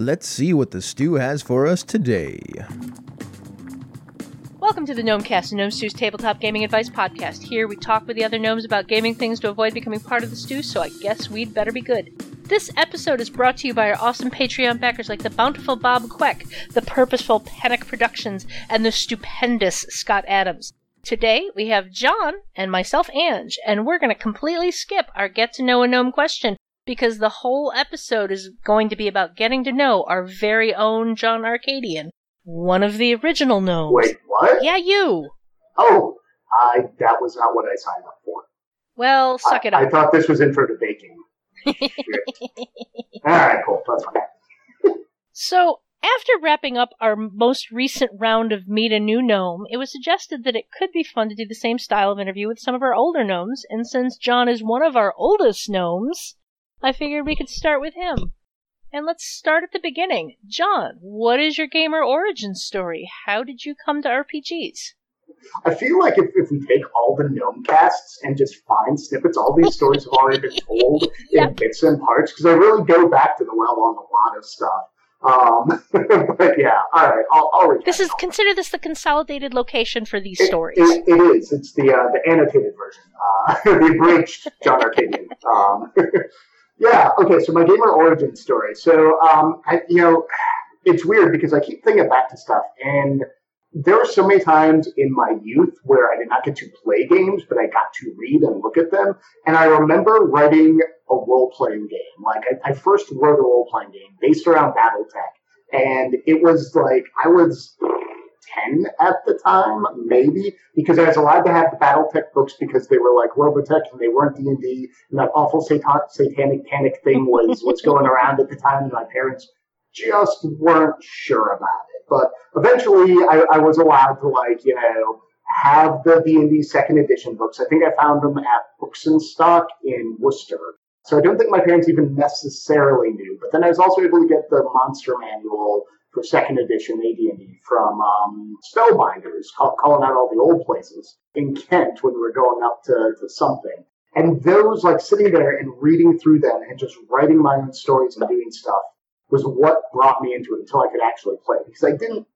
Let's see what the stew has for us today. Welcome to the Gnomecast, Gnome Stew's tabletop gaming advice podcast. Here we talk with the other gnomes about gaming things to avoid becoming part of the stew, so I guess we'd better be good. This episode is brought to you by our awesome Patreon backers like the bountiful Bob Queck, the purposeful Panic Productions, and the stupendous Scott Adams. Today we have John and myself, Ange, and we're going to completely skip our get to know a gnome question because the whole episode is going to be about getting to know our very own John Arcadian, one of the original gnomes. Wait, what? Yeah, you. Oh, I that was not what I signed up for. Well, suck I, it up. I thought this was intro to baking. All right, cool. That's fine. So, after wrapping up our most recent round of Meet a New Gnome, it was suggested that it could be fun to do the same style of interview with some of our older gnomes, and since John is one of our oldest gnomes, I figured we could start with him. And let's start at the beginning. John, what is your gamer origin story? How did you come to RPGs? I feel like if, if we take all the gnome casts and just find snippets, all these stories have already been told Yep. in bits and parts because I really go back to the well on a lot of stuff. Um, but yeah, all right, I'll, I'll recap This is consider this the consolidated location for these It- stories. It, it is. It's the uh, the annotated version, uh, the abridged John Arcadian. Um, yeah. Okay. So my gamer origin story. So um, I, you know, it's weird because I keep thinking back to stuff, and there were so many times in my youth where I did not get to play games, but I got to read and look at them. And I remember writing a role playing game. Like I, I first wrote a role playing game based around BattleTech, and it was like I was 10 at the time, maybe, because I was allowed to have the BattleTech books because they were like Robotech and they weren't D&D, and that awful satan- satanic panic thing was what's going around at the time, and my parents just weren't sure about it. But eventually I, I was allowed to, like, you know, have the D&D second edition books. I think I found them at Books and Stock in Worcester. So I don't think my parents even necessarily knew. But then I was also able to get the Monster Manual for second edition AD&D from um, Spellbinders, call, calling out all the old places in Kent when we were going up to, to something. And those, like sitting there and reading through them and just writing my own stories and doing stuff was what brought me into it until I could actually play. Because I didn't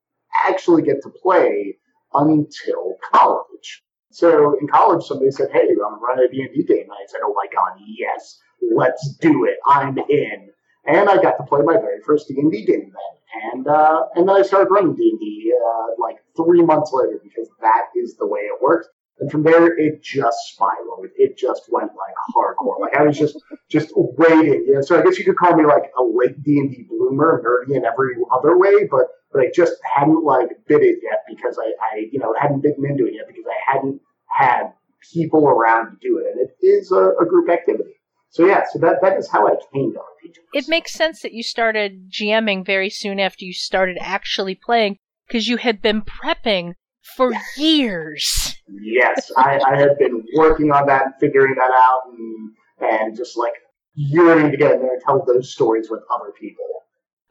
actually get to play until college. So in college, somebody said, "Hey, I'm running a D&D game," and I said, "Oh my god, yes, let's do it! I'm in." And I got to play my very first D&D game then, and uh, and then I started running D&D uh, like three months later because that is the way it works. And from there, it just spiraled. It just went like hardcore. Like I was just just waiting. Know? So I guess you could call me like a late D and D bloomer, nerdy in every other way, but but I just hadn't like bit it yet because I, I you know hadn't bitten into it yet because I hadn't had people around to do it, and it is a, a group activity. So yeah, so that that is how I came to RPGs. It makes sense that you started GMing very soon after you started actually playing because you had been prepping for years. Yes, I, I have been working on that and figuring that out and, and just like yearning to get in there and tell those stories with other people.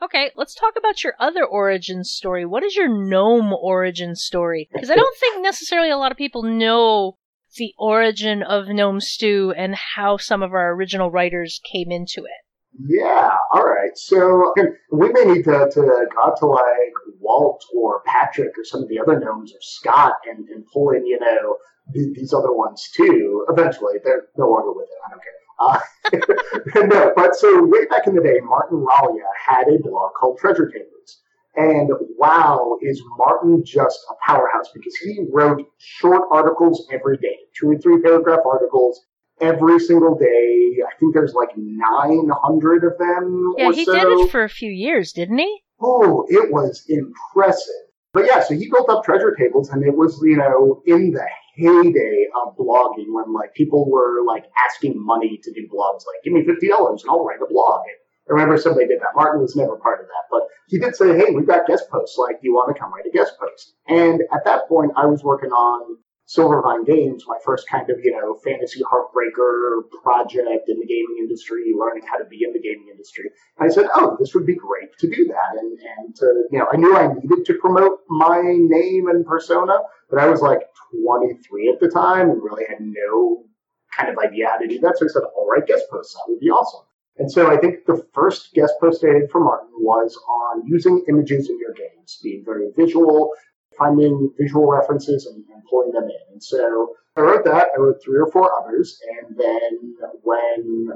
Okay, let's talk about your other origin story. What is your gnome origin story? Because I don't think necessarily a lot of people know the origin of Gnome Stew and how some of our original writers came into it. Yeah, all right. So we may need to, to go to like Walt or Patrick or some of the other gnomes or Scott and, and pull in, you know, these other ones too. Eventually, they're no longer with it. I don't care. Uh, no, but so way back in the day, Martin Ralya had a blog called Treasure Tables. And wow, is Martin just a powerhouse because he wrote short articles every day, two or three paragraph articles every single day. I think there's like 900 of them. Yeah, he so. did it for a few years, didn't he? Oh, it was impressive. But yeah, so he built up treasure tables, and it was, you know, in the heyday of blogging when like people were like asking money to do blogs, like give me fifty dollars and I'll write a blog. And I remember somebody did that. Martin was never part of that, but he did say, "Hey, we've got guest posts. Like, do you want to come write a guest post?" And at that point, I was working on Silvervine Games, my first kind of, you know, fantasy heartbreaker project in the gaming industry, learning how to be in the gaming industry. And I said, oh, this would be great to do that. And, and to, you know, I knew I needed to promote my name and persona, but I was like 23 at the time and really had no kind of idea how to do that. So I said, all right, guest posts, that would be awesome. And so I think the first guest post I did for Martin was on using images in your games, being very visual, finding visual references and, and pulling them in. And so I wrote that. I wrote three or four others. And then when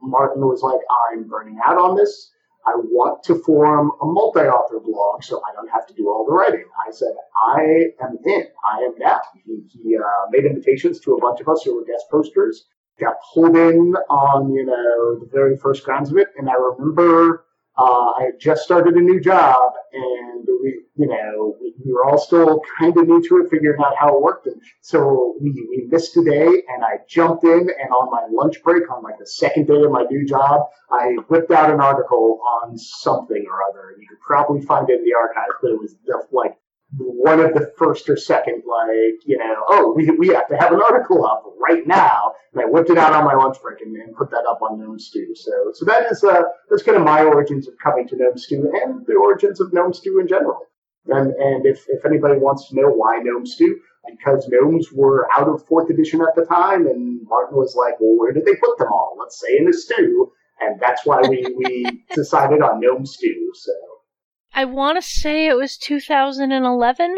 Martin was like, I'm burning out on this, I want to form a multi-author blog so I don't have to do all the writing. I said, I am in. I am down. He, he uh, made invitations to a bunch of us who were guest posters, got pulled in on, you know, the very first grounds of it. And I remember uh, I had just started a new job and we, you know, we, we were all still kind of new to it, figuring out how it worked. And so we, we missed a day and I jumped in and on my lunch break, on like the second day of my new job, I whipped out an article on something or other. You could probably find it in the archives, but it was like one of the first or second, like, you know, oh, we, we have to have an article up right now. And I whipped it out on my lunch break and, and put that up on Gnome Stew. So, so that is, uh, that's kind of my origins of coming to Gnome Stew and the origins of Gnome Stew in general. And, and if, if anybody wants to know why Gnome Stew, because gnomes were out of fourth edition at the time, and Martin was like, well, where did they put them all? Let's say in a stew. And that's why we, we decided on Gnome Stew. So. I want to say it was 2011.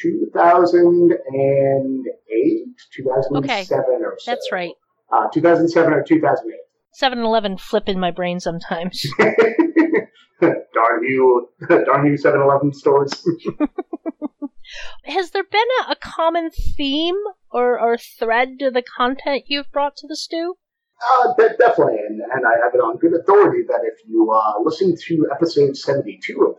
2008, 2007 Okay, or so. That's right. Uh, 2007 or 2008. 7 Eleven flip in my brain sometimes. darn you, darn you 7-Eleven stores. Has there been a, a common theme or, or thread to the content you've brought to the stew? Uh, definitely, and, and I have it on good authority that if you uh, listen to episode 72 of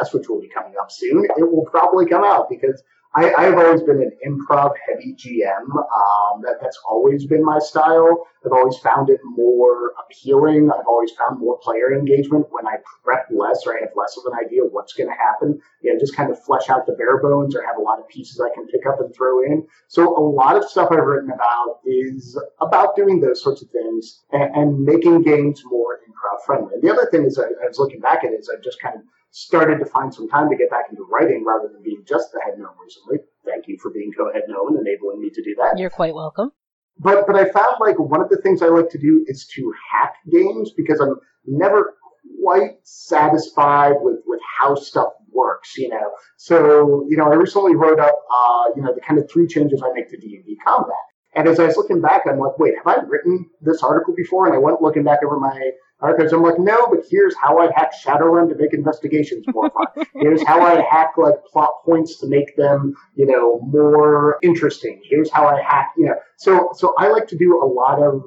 Gnomecast, which will be coming up soon, it will probably come out because I, I've always been an improv heavy GM. Um, that, that's always been my style. I've always found it more appealing. I've always found more player engagement when I prep less or I have less of an idea of what's going to happen. You know, just kind of flesh out the bare bones or have a lot of pieces I can pick up and throw in. So a lot of stuff I've written about is about doing those sorts of things and, and making games more improv friendly. And The other thing is I, I was looking back at it is I've just kind of started to find some time to get back into writing rather than being just the head gnome recently. Thank you for being co-head gnome and enabling me to do that. You're quite welcome. But but I found like one of the things I like to do is to hack games because I'm never quite satisfied with with how stuff works, you know. So you know, I recently wrote up uh, you know the kind of three changes I make to D and D combat. And as I was looking back, I'm like, wait, have I written this article before? And I went looking back over my archives. I'm like, no, but here's how I hack Shadowrun to make investigations more fun. here's how I hack like plot points to make them, you know, more interesting. Here's how I hack, you know. So, so I like to do a lot of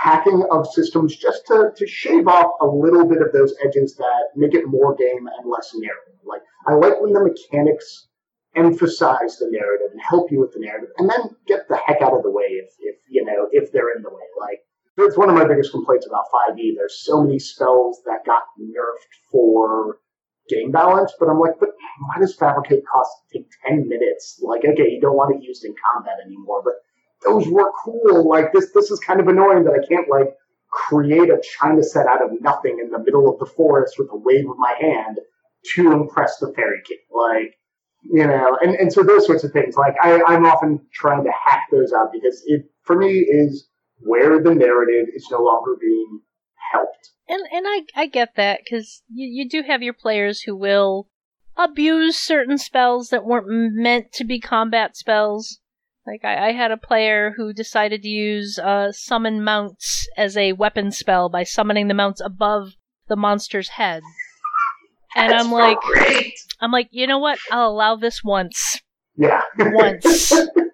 hacking of systems just to, to shave off a little bit of those edges that make it more game and less narrative. Like, I like when the mechanics emphasize the narrative and help you with the narrative and then get the heck out of the way if, if you know, if they're in the way. Like, it's one of my biggest complaints about 5e. There's so many spells that got nerfed for game balance, but I'm like, but why does fabricate cost take 10 minutes? Like, okay, you don't want it used in combat anymore, but those were cool. Like this, this is kind of annoying that I can't like create a China set out of nothing in the middle of the forest with a wave of my hand to impress the fairy king. Like, you know, and, and so those sorts of things. Like I, I'm often trying to hack those out because it, for me, is where the narrative is no longer being helped. And and I I get that because you you do have your players who will abuse certain spells that weren't meant to be combat spells. Like I, I had a player who decided to use uh, summon mounts as a weapon spell by summoning the mounts above the monster's head. And That's I'm like, great. I'm like, you know what? I'll allow this once. Yeah. Once.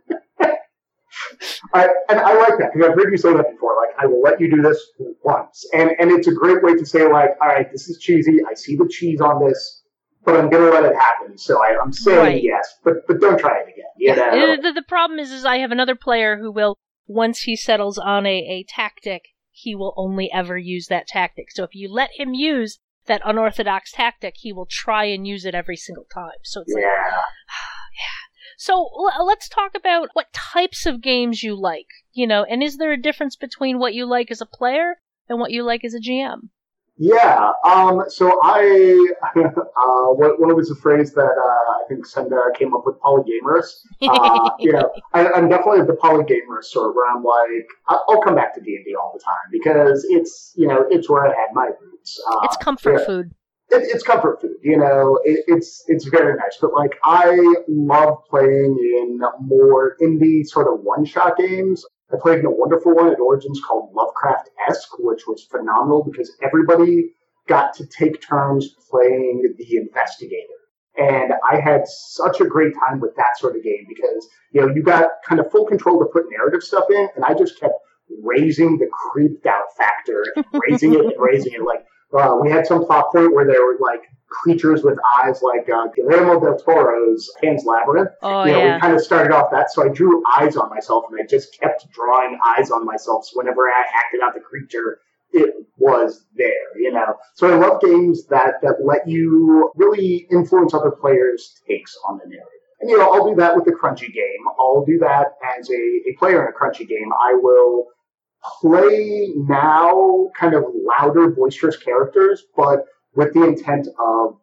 I, and I like that because I've heard you say that before. Like, I will let you do this once, and and it's a great way to say like, all right, this is cheesy. I see the cheese on this, but I'm gonna let it happen. So I, I'm saying Right. yes, but but don't try it again. You know? The, the problem is, is I have another player who will, once he settles on a, a tactic, he will only ever use that tactic. So if you let him use that unorthodox tactic, he will try and use it every single time. So it's like, Yeah. so l- let's talk about what types of games you like. You know, and is there a difference between what you like as a player and what you like as a GM? Yeah. Um, so I, uh, what, what was the phrase that uh, I think Senda came up with? Polygamers. Uh, yeah, I, am definitely the polygamorous sort where I'm like, I'll come back to D and D all the time because it's you know it's where I had my roots. Uh, it's comfort yeah. food. It, it's comfort food, you know. It, it's it's very nice, but like I love playing in more indie sort of one shot games. I played in a wonderful one at Origins called Lovecraft Esque, which was phenomenal because everybody got to take turns playing the investigator. And I had such a great time with that sort of game because, you know, you got kind of full control to put narrative stuff in, and I just kept raising the creeped out factor, raising it and raising it. Like, uh, we had some plot point where there were like creatures with eyes like uh, Guillermo del Toro's Pan's Labyrinth. Oh, you know, yeah. we kind of started off that, so I drew eyes on myself, and I just kept drawing eyes on myself. So whenever I acted out the creature, it was there, you know. So I love games that that let you really influence other players' takes on the narrative. And you know, I'll do that with the crunchy game. I'll do that as a, a player in a crunchy game. I will play now kind of louder, boisterous characters, but with the intent of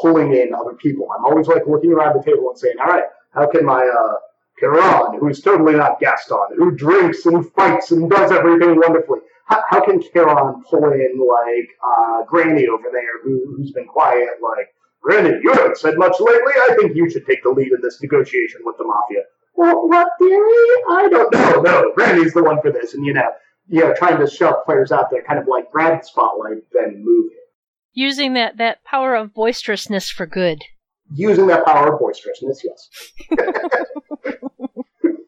pulling in other people. I'm always like looking around the table and saying, all right, how can my uh, Kiran, who's totally not Gaston, who drinks and fights and does everything wonderfully, how, how can Kiran pull in like uh, Granny over there, who, who's been quiet, like, Granny, you haven't said much lately. I think you should take the lead in this negotiation with the mafia. Well, what theory? I don't know. No, Granny's the one for this, and you know, you know, trying to shove players out there, kind of like grab the spotlight, then move it using that that power of boisterousness for good. Using that power of boisterousness, yes.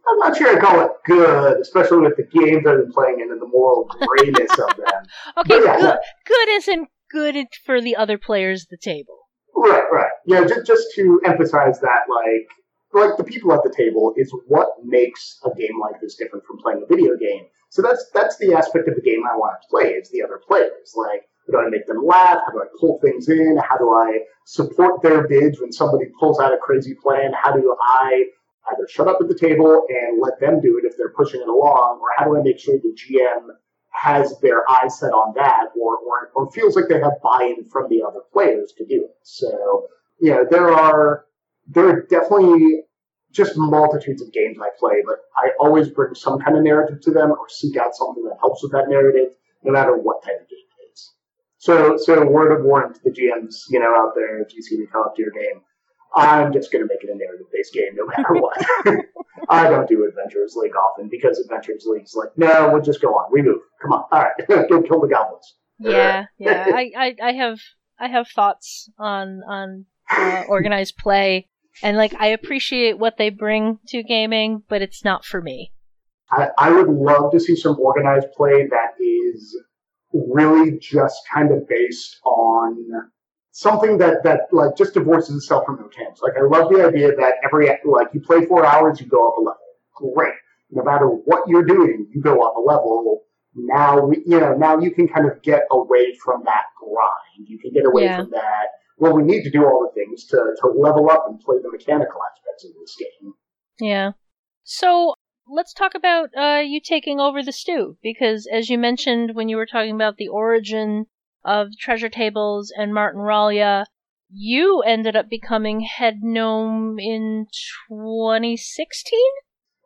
I'm not sure I call it good, especially with the games I've been playing in and the moral grayness of them. Okay, yeah, good, yeah. good isn't good for the other players at the table. Right, right. Yeah, just just to emphasize that, like, like the people at the table is what makes a game like this different from playing a video game. So that's that's the aspect of the game I want to play is the other players. Like how do I make them laugh? How do I pull things in? How do I support their bids when somebody pulls out a crazy plan? How do I either shut up at the table and let them do it if they're pushing it along, or how do I make sure the GM has their eyes set on that, or, or, or feels like they have buy-in from the other players to do it? So, you know, there are there are definitely just multitudes of games I play, but I always bring some kind of narrative to them or seek out something that helps with that narrative, no matter what type of game. It is. So, so word of warning to the GMs, you know, out there, if you see me come up to your game, I'm just going to make it a narrative-based game, no matter what. I don't do Adventurers League often because Adventurers League's like, no, we'll just go on. We move. Come on. All right, go kill the goblins. Yeah, yeah. I, I, I have, I have thoughts on on uh, organized play, and like I appreciate what they bring to gaming, but it's not for me. I, I would love to see some organized play that is really just kind of based on something that that like just divorces itself from mechanics. Like I love the idea that every like you play four hours, you go up a level. Great. No matter what you're doing, you go up a level. Now we, you know, now you can kind of get away from that grind. You can get away yeah. from that. Well, we need to do all the things to to level up and play the mechanical aspects of this game. Yeah. So let's talk about uh, you taking over the stew because, as you mentioned when you were talking about the origin of Treasure Tables and Martin Ralya, you ended up becoming head gnome in 2016.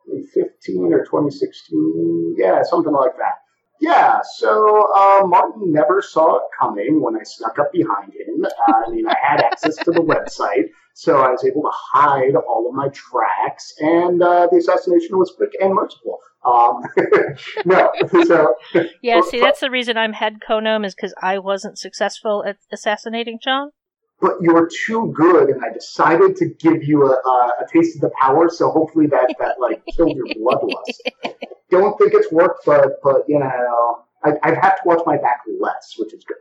2015 or 2016, yeah, something like that. Yeah, so uh, Martin never saw it coming when I snuck up behind him. I mean, I had access to the website, so I was able to hide all of my tracks, and uh, the assassination was quick and merciful. Um, no, so yeah. See, that's the reason I'm head Conum is because I wasn't successful at assassinating John. But you were too good, and I decided to give you a, a, taste of the power. So hopefully that that like killed your bloodlust. Don't think it's worked, but but you know, I, I've had to watch my back less, which is good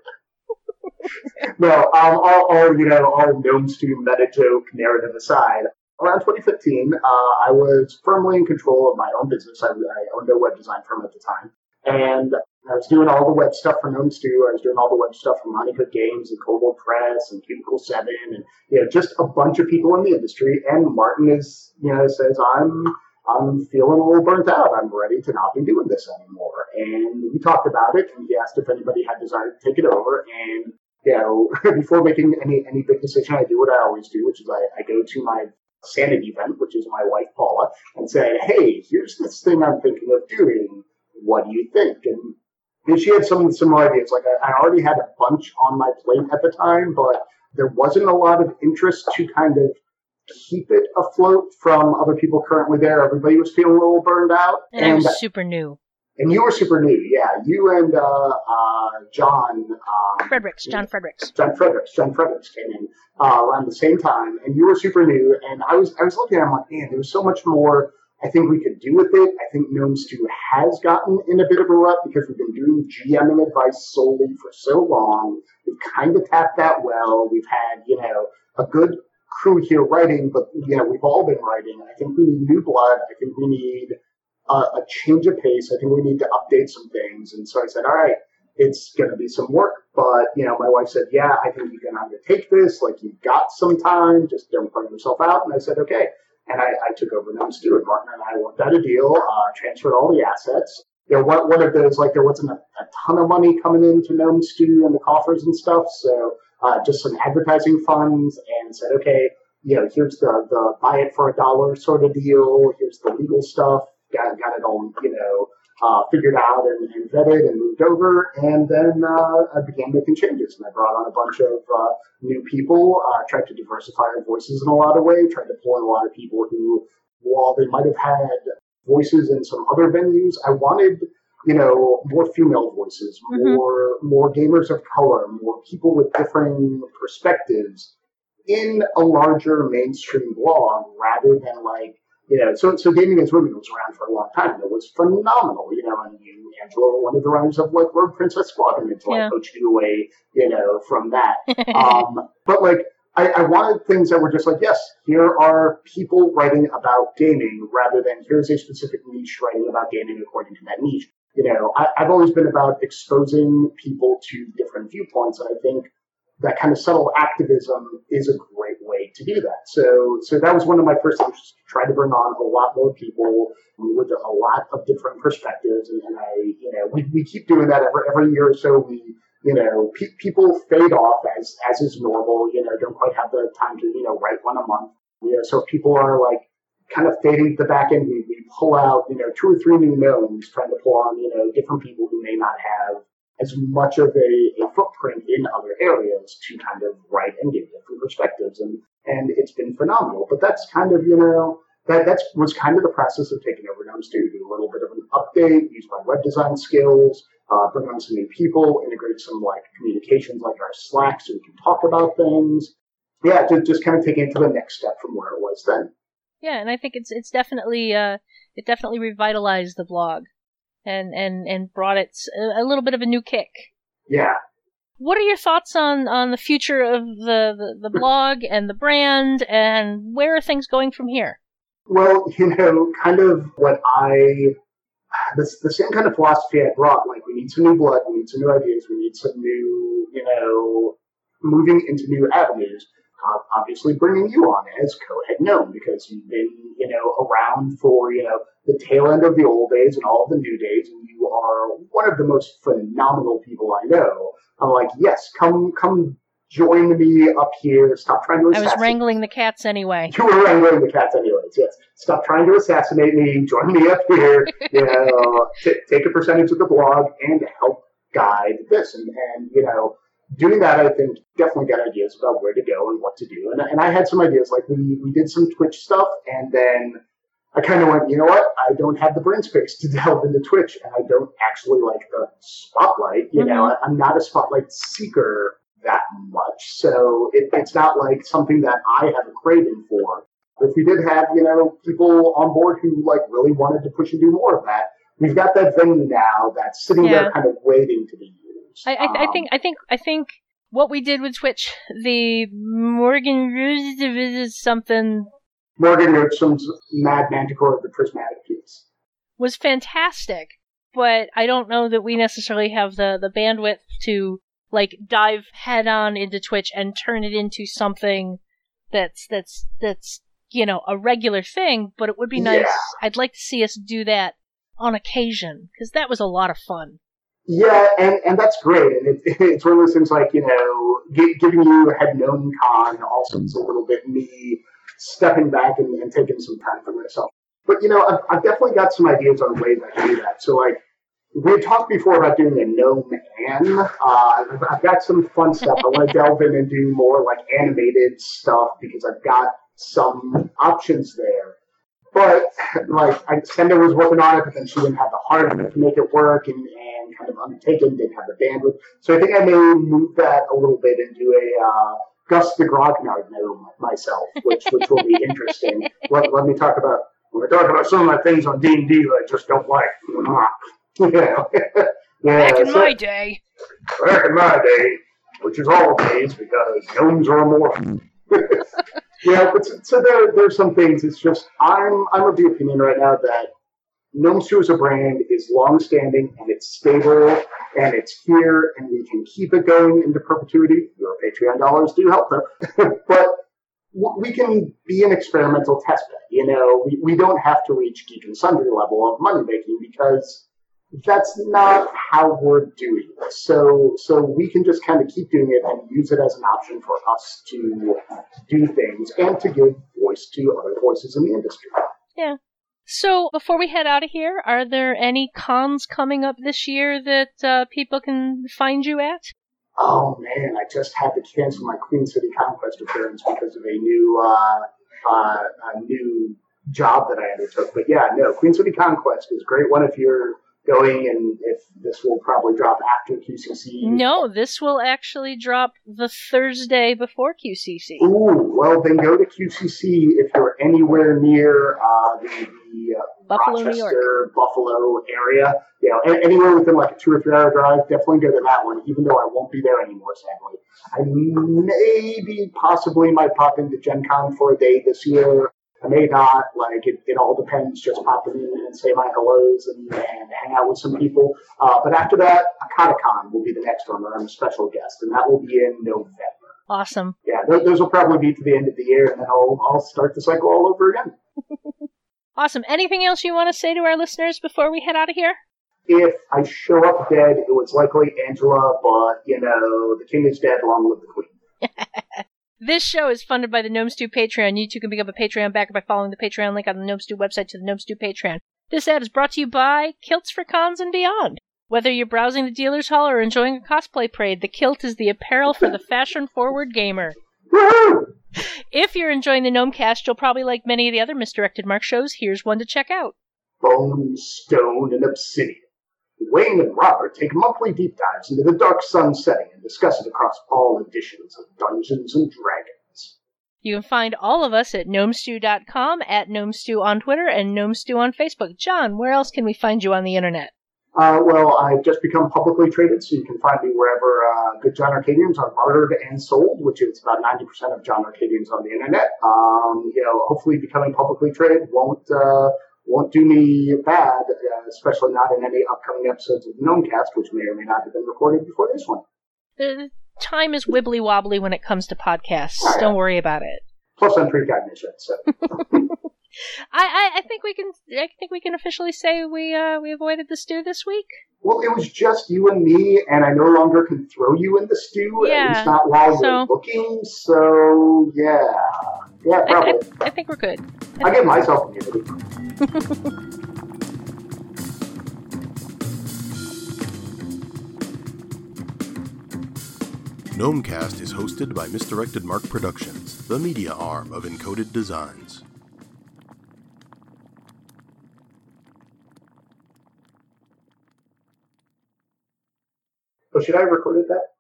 no, um, all, all, you know, all gnome stew meta joke narrative aside, around 2015, uh, I was firmly in control of my own business. I, I, owned a web design firm at the time, and I was doing all the web stuff for Gnome Stew. I was doing all the web stuff for Cook Games and Kobold Press and Cubicle Seven, and you know, just a bunch of people in the industry. And Martin is, you know, says I'm I'm feeling a little burnt out. I'm ready to not be doing this anymore. And we talked about it, and he asked if anybody had desire to take it over. And you know, before making any any big decision, I do what I always do, which is I, I go to my sanity event, which is my wife Paula, and say, "Hey, here's this thing I'm thinking of doing. What do you think?" And, and she had some some ideas. Like I, I already had a bunch on my plate at the time, but there wasn't a lot of interest to kind of keep it afloat from other people currently there. Everybody was feeling a little burned out, and, and I'm super new. And you were super new, yeah. You and uh, uh, John um, Fredericks, John Fredericks, John Fredericks, John Fredericks came in uh, around the same time, and you were super new. And I was, I was looking at him like, man, there was so much more I think we could do with it. I think Gnome Stew has gotten in a bit of a rut because we've been doing GMing advice solely for so long. We've kind of tapped that well. We've had, you know, a good crew here writing, but you know, we've all been writing. I think we need new blood. I think we need uh, a change of pace. I think we need to update some things. And so I said, all right, it's going to be some work. But, you know, my wife said, yeah, I think you can undertake this. Like, you've got some time. Just don't burn yourself out. And I said, okay. And I, I took over Gnome Stew. And Martin and I worked out a deal, uh, transferred all the assets. There know, one, of those, like, there wasn't a, a ton of money coming into Gnome Stew and the coffers and stuff. So uh, just some advertising funds and said, okay, you know, here's the, the buy it for a dollar sort of deal. Here's the legal stuff got, got it all, you know, uh, figured out and, and, vetted and moved over. And then uh, I began making changes. And I brought on a bunch of uh, new people, uh, tried to diversify our voices in a lot of ways, tried to pull in a lot of people who, while they might have had voices in some other venues, I wanted, you know, more female voices, mm-hmm. more more gamers of color, more people with differing perspectives in a larger mainstream blog rather than like you know, so so gaming as women was around for a long time. It was phenomenal, you know. And you, Angela, one of the runners of like Rogue Princess Squadron until yeah. I coached you away, you know, from that. um, but like, I, I, wanted things that were just like, yes, here are people writing about gaming, rather than here's a specific niche writing about gaming according to that niche. You know, I, I've always been about exposing people to different viewpoints, and I think that kind of subtle activism is a great way to do that. So, so that was one of my first things, try to bring on a lot more people with a lot of different perspectives. And, and I, you know, we, we keep doing that every, every year or so. We, you know, pe- people fade off as, as is normal, you know, don't quite have the time to, you know, write one a month. You know, so people are like kind of fading to the back end. We, we pull out, you know, two or three new gnomes, trying to pull on, you know, different people who may not have as much of a, a, footprint in other areas to kind of write and give different perspectives. And, and it's been phenomenal. But that's kind of, you know, that that's, was kind of the process of taking over Gnome Stew. Do a little bit of an update, use my web design skills, uh, bring on some new people, integrate some like communications like our Slack so we can talk about things. Yeah, just, just kind of taking it to the next step from where it was then. Yeah, and I think it's it's definitely uh, it definitely revitalized the blog and and and brought it a little bit of a new kick. Yeah. What are your thoughts on on the future of the, the, the blog and the brand, and where are things going from here? Well, you know, kind of what I the, the same kind of philosophy I brought. Like, we need some new blood, we need some new ideas, we need some new, you know, moving into new avenues. Uh, obviously, bringing you on as co-head gnome because you've been, you know, around for you know the tail end of the old days and all of the new days, and you are one of the most phenomenal people I know. I'm like, yes, come, come join me up here. Stop trying to assassinate. I was wrangling the cats anyway. You were wrangling the cats anyways, yes. Stop trying to assassinate me. Join me up here. you know, t- take a percentage of the blog and help guide this. And, and, you know, doing that, I think, definitely got ideas about where to go and what to do. And, and I had some ideas. Like, we, we did some Twitch stuff, and then I kind of went, you know what? I don't have the brain space to delve into Twitch, and I don't actually like the spotlight. You mm-hmm. know, I'm not a spotlight seeker that much, so it, it's not like something that I have a craving for. But if we did have, you know, people on board who like really wanted to push and do more of that, we've got that venue now that's sitting yeah. there, kind of waiting to be used. I, I, um, I think, I think, I think what we did with Twitch, the Morgan Ruse is something Morgan Nordstrom's Mad Manticore of the Prismatic piece. Was fantastic, but I don't know that we necessarily have the, the bandwidth to like dive head on into Twitch and turn it into something that's that's that's you know, a regular thing, but it would be nice. Yeah. I'd like to see us do that on occasion because that was a lot of fun. Yeah, and, and that's great. And it, it's one of those things like, you know, gi- giving you a head known con also is a little bit me stepping back and, and taking some time for myself. But, you know, I've, I've definitely got some ideas on ways I can do that. So, like, we talked before about doing a no man. uh, I've- I've got some fun stuff. I want to delve in and do more like animated stuff because I've got some options there. But like I Senda was working on it, but then she didn't have the heart to make it work, and, and kind of undertaken, didn't have the bandwidth. So I think I may move that a little bit do a uh, Gus the Grognard gnome myself, which which will be interesting. Let, let me talk about let me talk about some of my things on D and D that I just don't like. yeah, yeah. Back in so- my day. back in my day, which is all days because gnomes are amorphous. yeah, but so, so there, there's some things. It's just I'm I'm of the opinion right now that Gnome Stew as a brand is long-standing and it's stable and it's here and we can keep it going into perpetuity. Your Patreon dollars do help there, but we can be an experimental test bed. You know, we, we don't have to reach geek and sundry level of money making because that's not how we're doing it. So so we can just kind of keep doing it and use it as an option for us to do things and to give voice to other voices in the industry. So, before we head out of here, are there any cons coming up this year that uh, people can find you at? Oh man, I just had to cancel my Queen City Conquest appearance because of a new uh, uh, a new job that I undertook. But yeah, no, Queen City Conquest is great one if you're going, and if this will probably drop after QCC. No, this will actually drop the Thursday before QCC. Ooh, well then go to QCC if you're anywhere near uh, the, the uh, Buffalo, New Rochester, York. Buffalo area. You know, anywhere within like a two or three hour drive, definitely go to that one. Even though I won't be there anymore, sadly. I maybe possibly might pop into Gen Con for a day this year. I may not. Like it, it all depends. Just pop in and say my hellos and, and hang out with some people. Uh, but after that, Akatacon will be the next one where I'm a special guest, and that will be in November Awesome. yeah, those, those will probably be to the end of the year, and then I'll, I'll start the cycle all over again. Awesome. Anything else you want to say to our listeners before we head out of here? If I show up dead, it was likely Angela, but, you know, the king is dead, long live the queen. This show is funded by the Gnome Stew Patreon. You too can become a Patreon backer by following the Patreon link on the Gnome Stew website to the Gnome Stew Patreon. This ad is brought to you by Kilts for Cons and Beyond. Whether you're browsing the dealer's hall or enjoying a cosplay parade, the kilt is the apparel for the fashion forward gamer. If you're enjoying the Gnomecast, you'll probably like many of the other Misdirected Mark shows. Here's one to check out. Bone, stone, and obsidian. Wayne and Robert take monthly deep dives into the Dark Sun setting and discuss it across all editions of Dungeons and Dragons. You can find all of us at gnomestew.com, at gnomestew on Twitter, and gnomestew on Facebook. John, where else can we find you on the internet? Uh, well, I've just become publicly traded, so you can find me wherever uh, good John Arcadians are bartered and sold, which is about 90% of John Arcadians on the internet. Um, you know, hopefully becoming publicly traded won't uh, won't do me bad, uh, especially not in any upcoming episodes of Gnomecast, which may or may not have been recorded before this one. The time is wibbly wobbly when it comes to podcasts. Don't worry about it. Plus, I'm precognition, so I, I, I think we can I think we can officially say we uh, we avoided the stew this week. well, it was just you and me, and I no longer can throw you in the stew, Yeah, at least not while so- you're looking. So yeah, yeah, I, I. I think we're good. I give myself immunity. Gnomecast is hosted by Misdirected Mark Productions, the media arm of Encoded Designs. Oh, should I have recorded that?